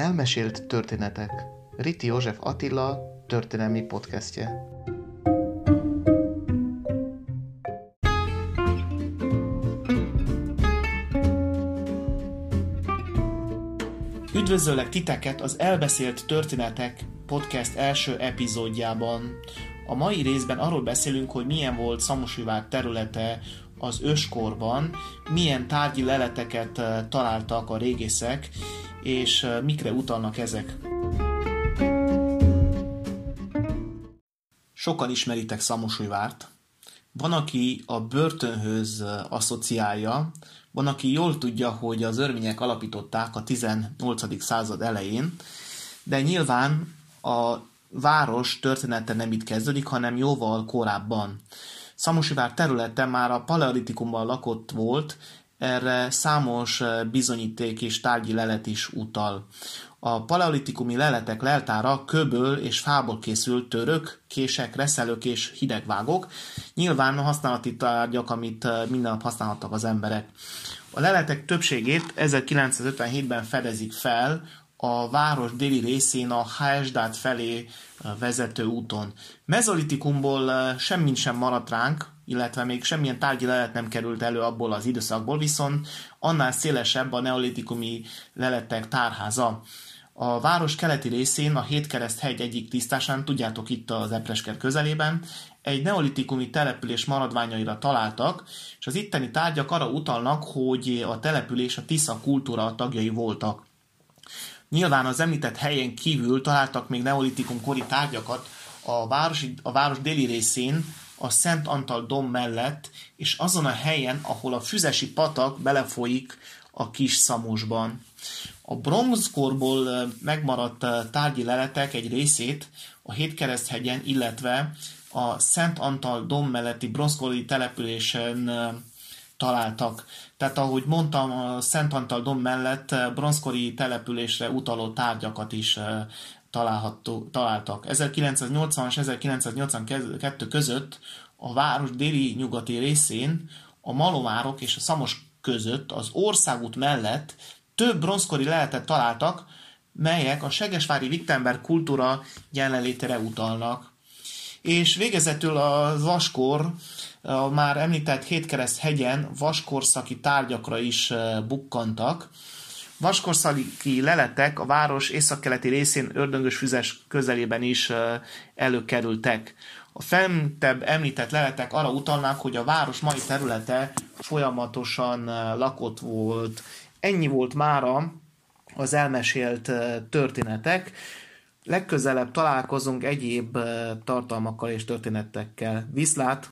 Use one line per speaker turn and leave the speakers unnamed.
Elmesélt történetek. Riti József Attila történelmi podcastje. Üdvözöllek titeket az Elbeszélt Történetek podcast első epizódjában. A mai részben arról beszélünk, hogy milyen volt Szamosvivár területe az őskorban, milyen tárgyi leleteket találtak a régészek, és mikre utalnak ezek. Sokan ismeritek Szamosújvárt. Van, aki a börtönhöz asszociálja, van, aki jól tudja, hogy az örvények alapították a 18. század elején, de nyilván a város története nem itt kezdődik, hanem jóval korábban. Szamosivár területe már a paleolitikumban lakott volt, erre számos eh, bizonyíték és tárgyi lelet is utal. A paleolitikumi leletek leltára köböl és fából készült török, kések, reszelők és hidegvágók, nyilván a használati tárgyak, amit eh, minden nap használhattak az emberek. A leletek többségét 1957-ben fedezik fel a város déli részén a Hásdát felé vezető úton. Mezolitikumból semmint sem maradt ránk, illetve még semmilyen tárgyi lelet nem került elő abból az időszakból, viszont annál szélesebb a neolitikumi leletek tárháza. A város keleti részén, a Hétkereszt hegy egyik tisztásán, tudjátok itt az Epresker közelében, egy neolitikumi település maradványaira találtak, és az itteni tárgyak arra utalnak, hogy a település a Tisza kultúra tagjai voltak. Nyilván az említett helyen kívül találtak még neolitikum kori tárgyakat a, városi, a város déli részén, a Szent Antal dom mellett, és azon a helyen, ahol a Füzesi patak belefolyik a kis Szamosban. A bronzkorból megmaradt tárgyi leletek egy részét a Hétkereszthegyen, illetve a Szent Antal dom melletti bronzkori településen találtak. Tehát ahogy mondtam, a Szent Antal dom mellett bronzkori településre utaló tárgyakat is található, találtak. 1980 és 1982 között a város déli-nyugati részén a Malomárok és a Szamos között az országút mellett több bronzkori leletet találtak, melyek a Segesvári Wittenberg kultúra jelenlétére utalnak. És végezetül a vaskor, a már említett Hétkereszt hegyen vaskorszaki tárgyakra is bukkantak. Vaskorszaki leletek a város északkeleti részén ördöngös füzes közelében is előkerültek. A fentebb említett leletek arra utalnak, hogy a város mai területe folyamatosan lakott volt. Ennyi volt mára az elmesélt történetek. Legközelebb találkozunk egyéb tartalmakkal és történetekkel. Viszlát!